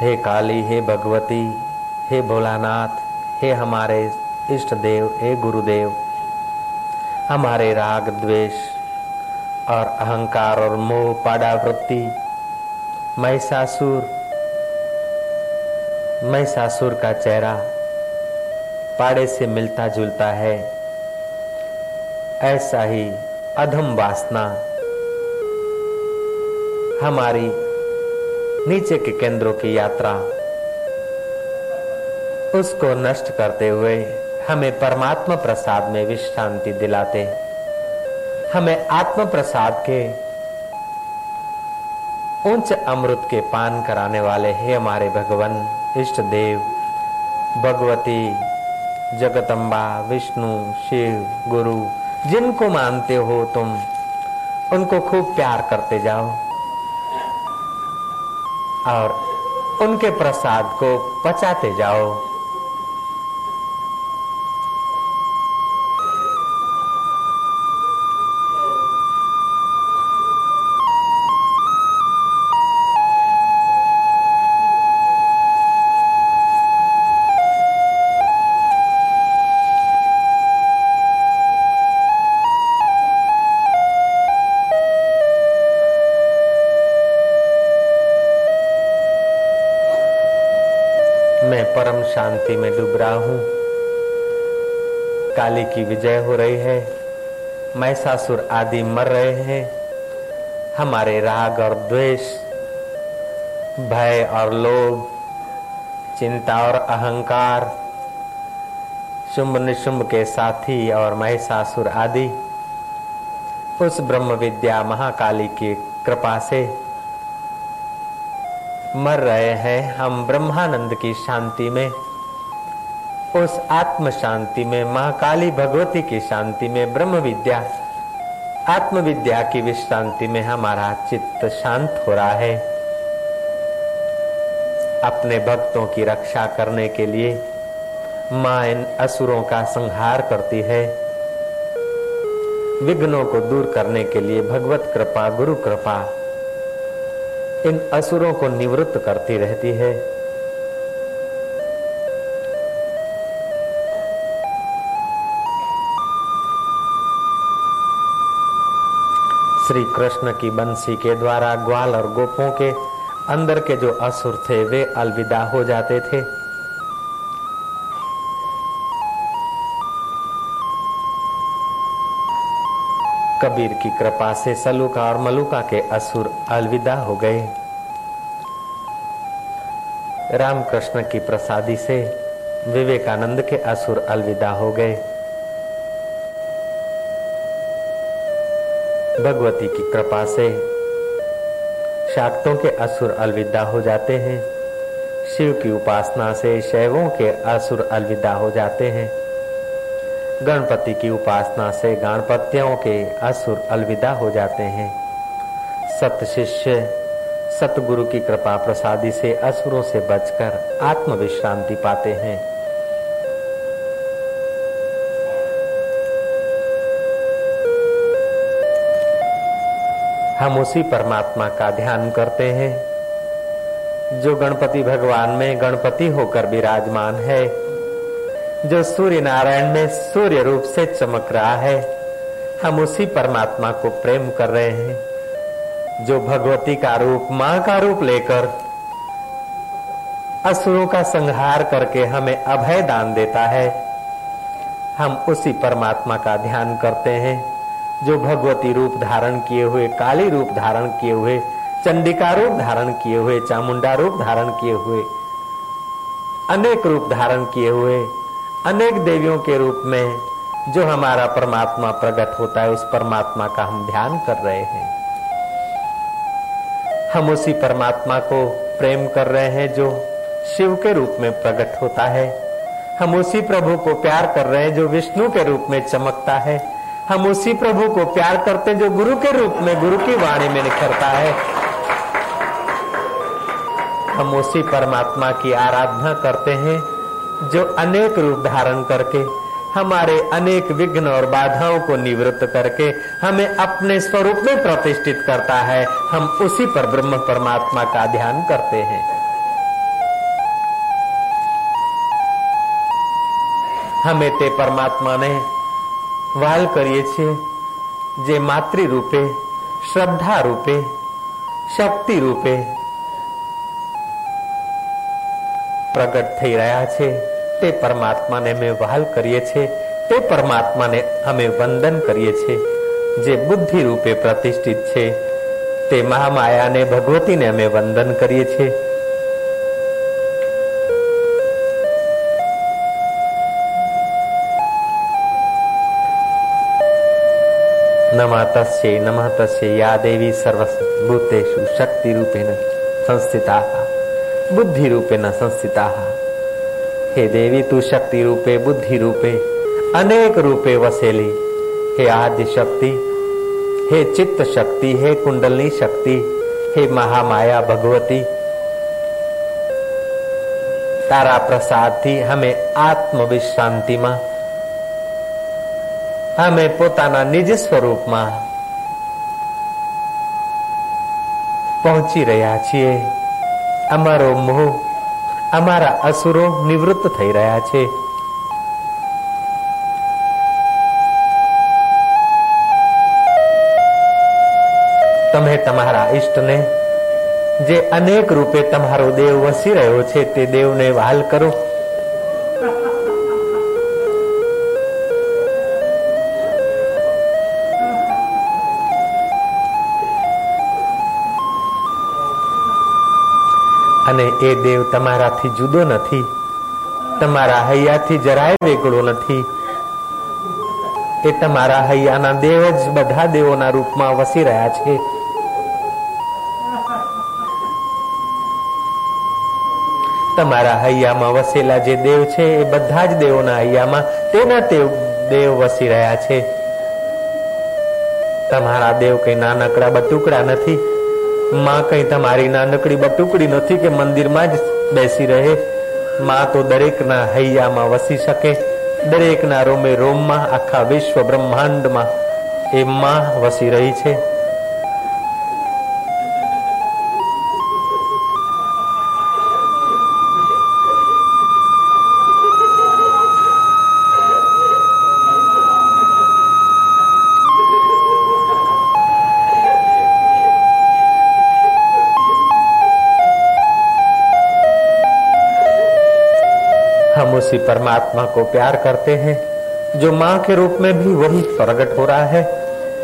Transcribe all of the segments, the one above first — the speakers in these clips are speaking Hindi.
हे काली, हे भगवती, हे भोलानाथ, हे हमारे इष्ट देव, हे गुरुदेव, हमारे राग द्वेष और अहंकार और मोह पाड़ा वृत्ति महिषासुर महिषासुर का चेहरा पाड़े से मिलता जुलता है। ऐसा ही अधम वासना हमारी नीचे के केंद्रों की यात्रा। उसको नष्ट करते हुए हमें परमात्मा प्रसाद में विश्रांति दिलाते। हमें आत्म प्रसाद के उच्च अमृत के पान कराने वाले हे हमारे भगवान, इष्ट देव, भगवती, जगदम्बा, विष्णु, शिव, गुरु, जिनको मानते हो तुम, उनको खूब प्यार करते जाओ। और उनके प्रसाद को पचाते जाओ। काली की विजय हो रही है। मैसासुर आदि मर रहे हैं। हमारे राग और द्वेष, भय और लोभ, चिंता और अहंकार, शुंभ निशुंभ के साथी और महिषासुर आदि, उस ब्रह्म विद्या महाकाली की कृपा से मर रहे हैं हम ब्रह्मानंद की शांति में। उस आत्म शांति में महाकाली भगवती की शांति में ब्रह्म विद्या आत्म विद्या की विश्रांति में हमारा चित्त शांत हो रहा है। अपने भक्तों की रक्षा करने के लिए माँ इन असुरों का संहार करती है। विघ्नों को दूर करने के लिए भगवत कृपा, गुरु कृपा, इन असुरों को निवृत्त करती रहती है। श्री कृष्ण की बंसी के द्वारा ग्वाल और गोपों के अंदर के जो असुर थे, वे अलविदा हो जाते थे। कबीर की कृपा से सलूका और मलुका के असुर अलविदा हो गए। रामकृष्ण की प्रसादी से विवेकानंद के असुर अलविदा हो गए। भगवती की कृपा से शाक्तों के असुर अलविदा हो जाते हैं। शिव की उपासना से शैवों के असुर अलविदा हो जाते हैं। गणपति की उपासना से गणपतियों के असुर अलविदा हो जाते हैं। सत शिष्य, सतगुरु की कृपा प्रसादी से असुरों से बचकर आत्म विश्रांति पाते हैं। हम उसी परमात्मा का ध्यान करते हैं, जो गणपति भगवान में गणपति होकर विराजमान है, जो सूर्य नारायण में सूर्य रूप से चमक रहा है। हम उसी परमात्मा को प्रेम कर रहे हैं, जो भगवती का रूप, माँ का रूप लेकर असुरों का संहार करके हमें अभय दान देता है। हम उसी परमात्मा का ध्यान करते हैं। जो भगवती रूप धारण किए हुए, काली रूप धारण किए हुए, चंडिका रूप धारण किए हुए, चामुंडा रूप धारण किए हुए, अनेक रूप धारण किए हुए, अनेक देवियों के रूप में जो हमारा परमात्मा प्रकट होता है, उस परमात्मा का हम ध्यान कर रहे हैं। हम उसी परमात्मा को प्रेम कर रहे हैं जो शिव के रूप में प्रकट होता है। हम उसी प्रभु को प्यार कर रहे हैं जो विष्णु के रूप में चमकता है। हम उसी प्रभु को प्यार करते हैं जो गुरु के रूप में, गुरु की वाणी में निखरता है। हम उसी परमात्मा की आराधना करते हैं जो अनेक रूप धारण करके, हमारे अनेक विघ्न और बाधाओं को निवृत्त करके हमें अपने स्वरूप में प्रतिष्ठित करता है। हम उसी पर ब्रह्म परमात्मा का ध्यान करते हैं। हमें ते परमात्मा ने વાલ કરીએ છીએ, જે માતૃ શ્રદ્ધા રૂપે શક્તિ રૂપે પ્રગટ થઈ રહ્યા છે. તે પરમાત્માને અમે વહાલ કરીએ છીએ, તે પરમાત્માને અમે વંદન કરીએ છીએ, જે બુદ્ધિ રૂપે પ્રતિષ્ઠિત છે. તે મહામાયાને, ભગવતીને અમે વંદન કરીએ છીએ. नमः तस्य नमः तस्य या देवी सर्वभूतेषु शक्ति रूपेण संस्थिता बुद्धि रूपेण संस्थिता। हे देवी, तू शक्ति रूपे बुद्धि रूपे अनेक रूपे वसेली। हे आदि शक्ति हे चित्त शक्ति हे कुंडलनी शक्ति, हे महामाया भगवती। तारा प्रसाद थी हमें आत्मविश्रांति में। અમે પોતાના નિજ સ્વરૂપમાં પહોંચી રહ્યા છીએ. અમારો મોહ, અમારા અસુરો નિવૃત્ત થઈ રહ્યા છે. તમે તમારા ઈષ્ટને, જે અનેક રૂપે તમારો દેવ વસી રહ્યો છે, તે દેવને વહાલ કરો. અને એ દેવ તમારાથી જુદો નથી. તમારા હૈયાથી જરાય વેગળો નથી. એ તમારા હૈયાના દેવ જ બધા દેવોના રૂપમાં વસી રહ્યા છે. તમારા હૈયામાં વસેલા જે દેવ છે, એ બધા જ દેવોના હૈયામાં તેના તે દેવ વસી રહ્યા છે. તમારા દેવ કઈ નાનકડા બટુકડા નથી. માં કઈ તમારી નાનકડી બટુકડી નથી કે મંદિરમાં જ બેસી રહે. માં તો દરેકના હૈયામાં વસી શકે. દરેકના રોમે રોમમાં, આખા વિશ્વ બ્રહ્માંડમાં એ માં વસી રહી છે. हम उसी परमात्मा को प्यार करते हैं, जो माँ के रूप में भी वही प्रकट हो रहा है,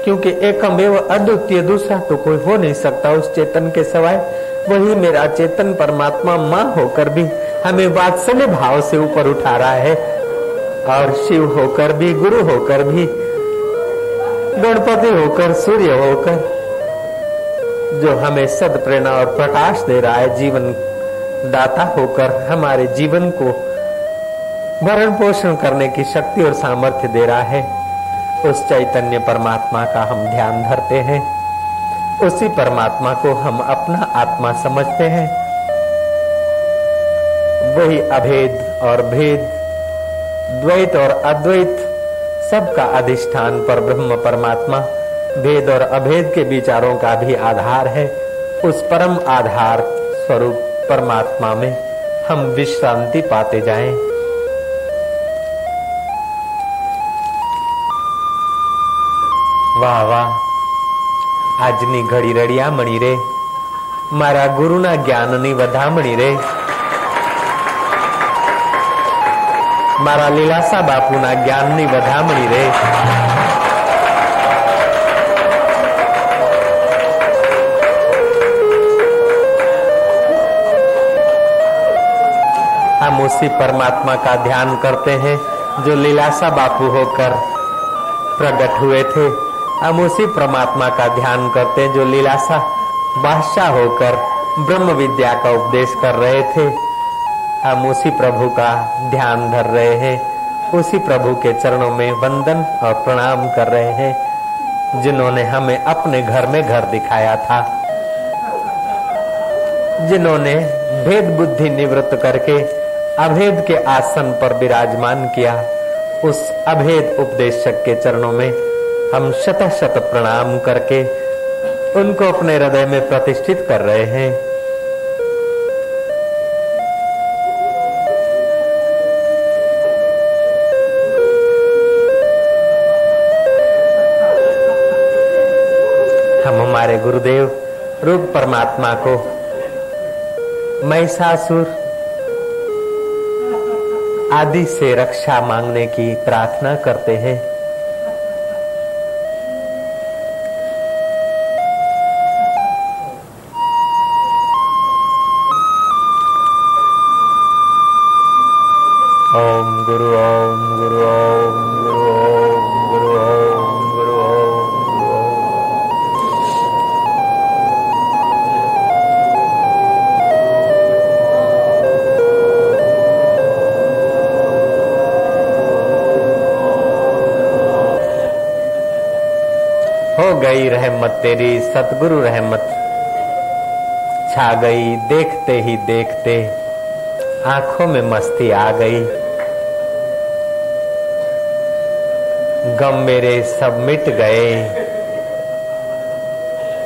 क्योंकि एकम एवं अद्वितीय दूसरा तो कोई हो नहीं सकता उस चेतन के सवाय। वही मेरा चेतन परमात्मा माँ होकर भी हमें वात्सल्य भाव से ऊपर उठा रहा है, और शिव होकर भी, गुरु होकर भी, गणपति होकर, सूर्य होकर, जो हमें सद प्रेरणा और प्रकाश दे रहा है, जीवन दाता होकर हमारे जीवन को भरण पोषण करने की शक्ति और सामर्थ्य दे रहा है। उस चैतन्य परमात्मा का हम ध्यान धरते हैं। उसी परमात्मा को हम अपना आत्मा समझते हैं। वही अभेद और भेद, द्वैत और अद्वैत, सबका अधिष्ठान पर ब्रह्म परमात्मा, भेद और अभेद के विचारों का भी आधार है। उस परम आधार स्वरूप परमात्मा में हम विश्रांति पाते जाएँ। વાહ વાહ આજની ઘડી રડિયામણી રે મારા ગુરુના જ્ઞાનની વધામણી રે મારા લીલાસા બાપુના જ્ઞાનની વધામણી રે हम उसी परमात्मा का ध्यान करते हैं जो लीलासा बापू होकर प्रकट हुए थे हम उसी परमात्मा का ध्यान करते जो लीलासा बादशाह होकर ब्रह्म विद्या का उपदेश कर रहे थे। हम उसी प्रभु का ध्यान धर रहे हैं। उसी प्रभु के चरणों में वंदन और प्रणाम कर रहे हैं, जिन्होंने हमें अपने घर में घर दिखाया था। जिन्होंने भेद बुद्धि निवृत्त करके अभेद के आसन पर विराजमान किया। उस अभेद उपदेशक के चरणों में हम शत शत प्रणाम करके उनको अपने हृदय में प्रतिष्ठित कर रहे हैं। हम हमारे गुरुदेव रूप परमात्मा को महिषासुर आदि से रक्षा मांगने की प्रार्थना करते हैं। रहमत, तेरी सतगुरु रहमत। छा गई, देखते ही देखते आँखों में मस्ती आ गई। गम मेरे सब मिट गए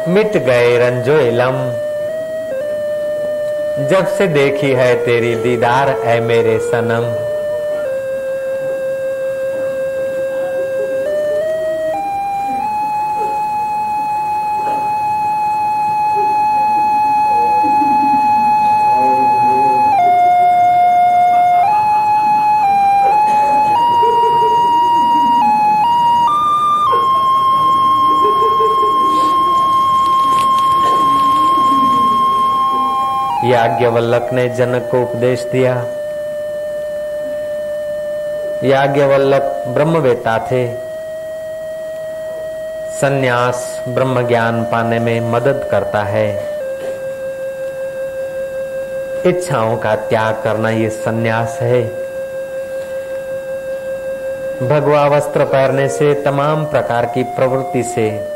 मिट गए रंजो इलम। जब से देखी है तेरी दीदार है मेरे सनम। याज्ञवल्लक ने जनक को उपदेश दिया। याज्ञवल्लक ब्रह्मवेता थे। सन्यास ब्रह्म ज्ञान पाने में मदद करता है। इच्छाओं का त्याग करना ये सन्यास है। भगवा वस्त्र पहनने से तमाम प्रकार की प्रवृत्ति से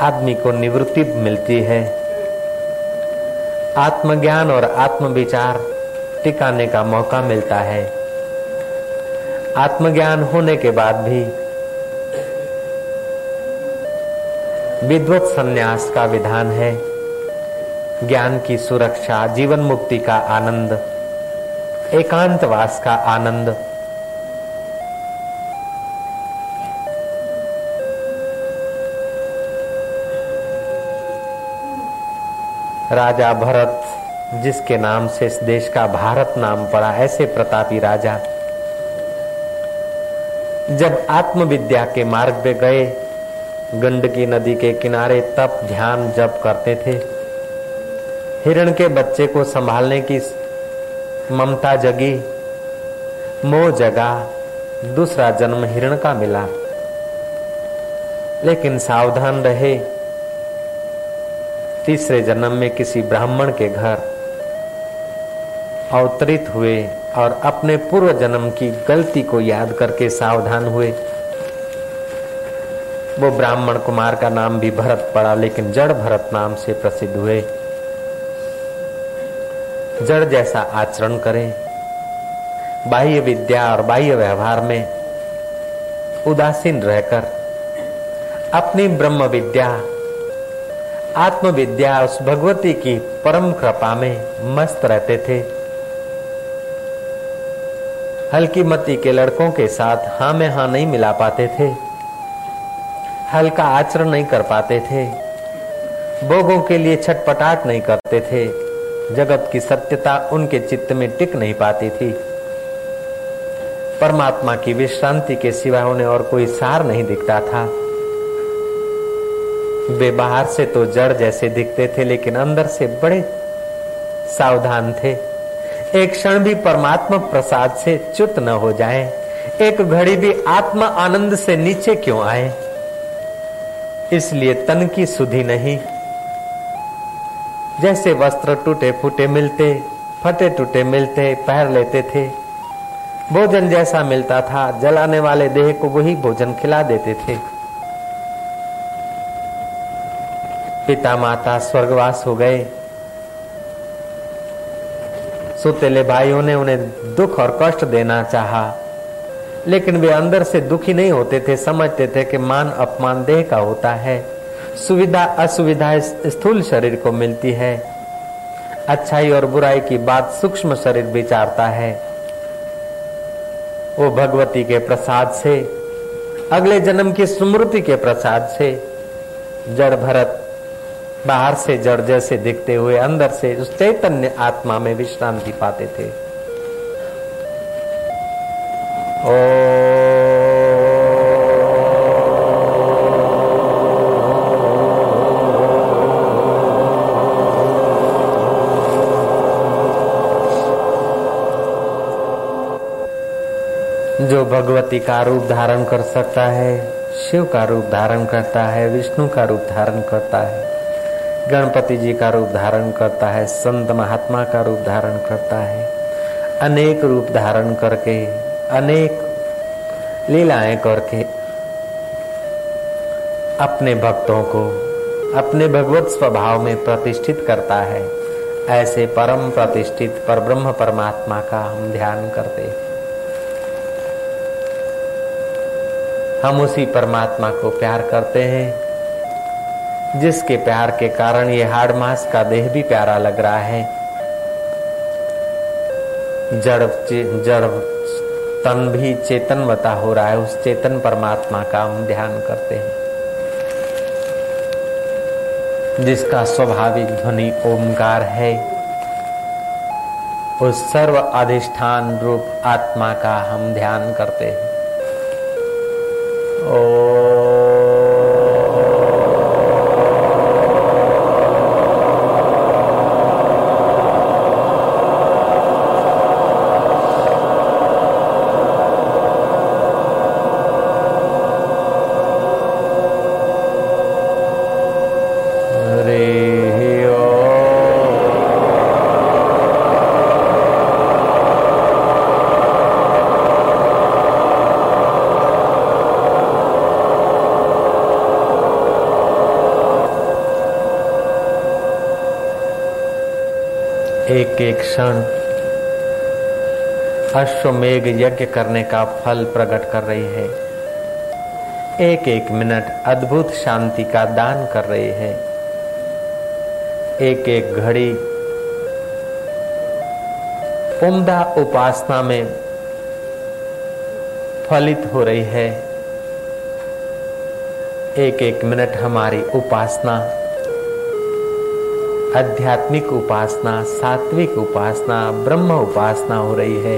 आदमी को निवृत्ति मिलती है। आत्मज्ञान और आत्मविचार टिकाने का मौका मिलता है। आत्मज्ञान होने के बाद भी विद्वत संन्यास का विधान है। ज्ञान की सुरक्षा, जीवन मुक्ति का आनंद, एकांतवास का आनंद। राजा भरत, जिसके नाम से इस देश का भारत नाम पड़ा, ऐसे प्रतापी राजा। जब आत्मविद्या के मार्ग पे गए, गंडकी नदी के किनारे तप, ध्यान, जप करते थे। हिरण के बच्चे को संभालने की ममता जगी, मोह जगा, दूसरा जन्म हिरण का मिला। लेकिन सावधान रहे तीसरे जन्म में किसी ब्राह्मण के घर अवतरित हुए और अपने पूर्व जन्म की गलती को याद करके सावधान हुए। वो ब्राह्मण कुमार का नाम भी भरत पड़ा, लेकिन जड़ भरत नाम से प्रसिद्ध हुए। जड़ जैसा आचरण करें। बाह्य विद्या और बाह्य व्यवहार में उदासीन रहकर अपनी ब्रह्म विद्या आत्म विद्या उस भगवती की परम कृपा में मस्त रहते थे। हल्की मती के लड़कों के साथ हाँ में हाँ नहीं मिला पाते थे। हल्का आचरण नहीं कर पाते थे। भोगों के लिए छटपटाट नहीं करते थे। जगत की सत्यता उनके चित्त में टिक नहीं पाती थी। परमात्मा की विश्रांति के सिवा उन्हें और कोई सार नहीं दिखता था। वे बाहर से तो जड़ जैसे दिखते थे, लेकिन अंदर से बड़े सावधान थे। एक क्षण भी परमात्मा प्रसाद से च्युत न हो जाए। एक घड़ी भी आत्मा आनंद से नीचे क्यों आए? इसलिए तन की सुधि नहीं। जैसे वस्त्र टूटे फूटे मिलते, फटे टूटे मिलते पहन लेते थे। भोजन जैसा मिलता था, जलाने वाले देह को वही भोजन खिला देते थे। पिता माता स्वर्गवास हो गए। सुतेले भाइयों ने उन्हें दुख और कष्ट देना चाहा, लेकिन वे अंदर से दुखी नहीं होते थे, समझते थे कि मान अपमान देह का होता है। सुविधा, असुविधा स्थूल शरीर को मिलती है। अच्छाई और बुराई की बात सूक्ष्म शरीर विचारता है। वो भगवती के प्रसाद से, अगले जन्म की स्मृति के प्रसाद से, जड़ भरत बाहर से जड़ जैसे दिखते हुए अंदर से उस चैतन्य आत्मा में विश्रांति पाते थे। ओ। जो भगवती का रूप धारण कर सकता है, शिव का रूप धारण करता है, विष्णु का रूप धारण करता है। गणपति जी का रूप धारण करता है, संत महात्मा का रूप धारण करता है। अनेक रूप धारण करके, अनेक लीलाएँ करके अपने भक्तों को, अपने भगवत स्वभाव में प्रतिष्ठित करता है। ऐसे परम प्रतिष्ठित पर ब्रह्म परमात्मा का हम ध्यान करते हैं। हम उसी परमात्मा को प्यार करते हैं। जिसके प्यार के कारण ये हाड़ मास का देह भी प्यारा लग रहा है। जड़ जड़ तन भी चेतनवता हो रहा है। उस चेतन परमात्मा का हम ध्यान करते हैं। जिसका स्वाभाविक ध्वनि ओमकार है, उस सर्व अधिष्ठान रूप आत्मा का हम ध्यान करते हैं। एक एक क्षण अश्वमेघ यज्ञ करने का फल प्रकट कर रही है। एक एक मिनट अद्भुत शांति का दान कर रही है। एक एक घड़ी उम्दा उपासना में फलित हो रही है। एक एक मिनट हमारी उपासना आध्यात्मिक उपासना, सात्विक उपासना, ब्रह्म उपासना हो रही है।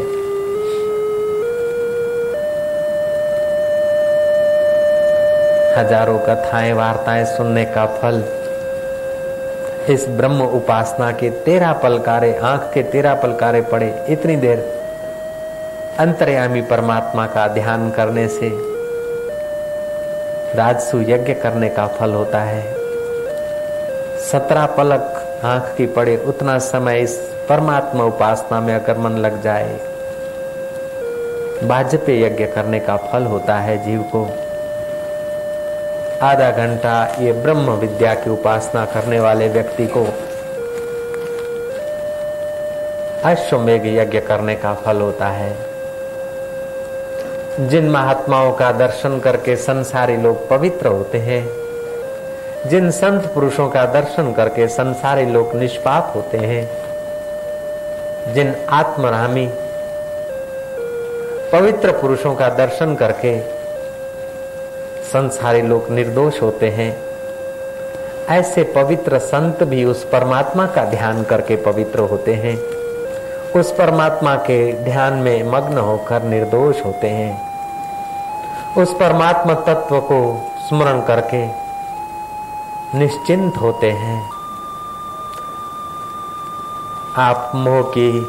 हज़ारों कथाएँ, वार्ताएँ सुनने का फल। इस ब्रह्म उपासना के तेरह पलकारे, आँख के तेरह पलकारे पड़े इतनी देर अंतर्यामी परमात्मा का ध्यान करने से राजसु यज्ञ करने का फल होता है। सत्रह पलक आँख की पड़े उतना समय इस परमात्मा उपासना में अगर मन लग जाए। भाजपे यज्ञ करने का फल होता है जीव को। आधा घंटा ये ब्रह्म विद्या की उपासना करने वाले व्यक्ति को अश्वमेघ यज्ञ करने का फल होता है। जिन महात्माओं का दर्शन करके संसारी लोग पवित्र होते हैं जिन संत पुरुषों का दर्शन करके संसारी लोग निष्पाप होते हैं, जिन आत्मरामी पवित्र पुरुषों का दर्शन करके संसारी लोग निर्दोष होते हैं, ऐसे पवित्र संत भी उस परमात्मा का ध्यान करके पवित्र होते हैं। उस परमात्मा के ध्यान में मग्न होकर निर्दोष होते हैं। उस परमात्मा तत्व को स्मरण करके निश्चिंत होते हैं। आप मोह की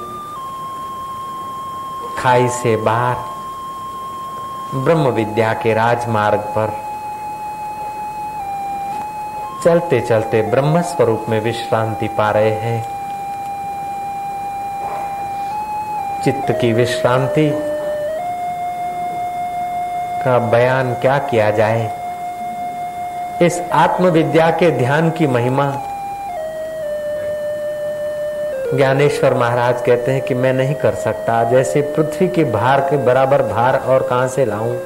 खाई से बाहर, ब्रह्म विद्या के राजमार्ग पर चलते चलते ब्रह्म स्वरूप में विश्रांति पा रहे हैं। चित्त की विश्रांति का बयान क्या किया जाए? इस आत्मविद्या के ध्यान की महिमा। ज्ञानेश्वर महाराज कहते हैं कि मैं नहीं कर सकता, जैसे पृथ्वी के भार के बराबर भार और कहाँ से लाऊं?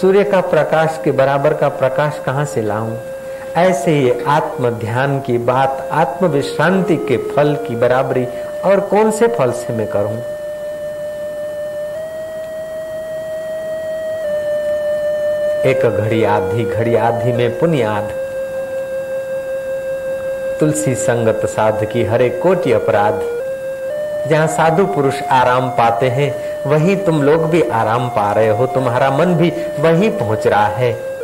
सूर्य का प्रकाश के बराबर का प्रकाश कहाँ से लाऊं? ऐसे ही आत्म ध्यान की बात आत्म विश्रांति के फल की बराबरी और कौन से फल से मैं करूँ? एक घड़ी आधी घड़ी आधी में पुनियाद। तुलसी संगत साध की हरे कोटि अपराध। जहाँ साधु पुरुष आराम पाते हैं, वहीं तुम लोग भी आराम पा रहे हो। तुम्हारा मन भी वहीं पहुँच रहा है।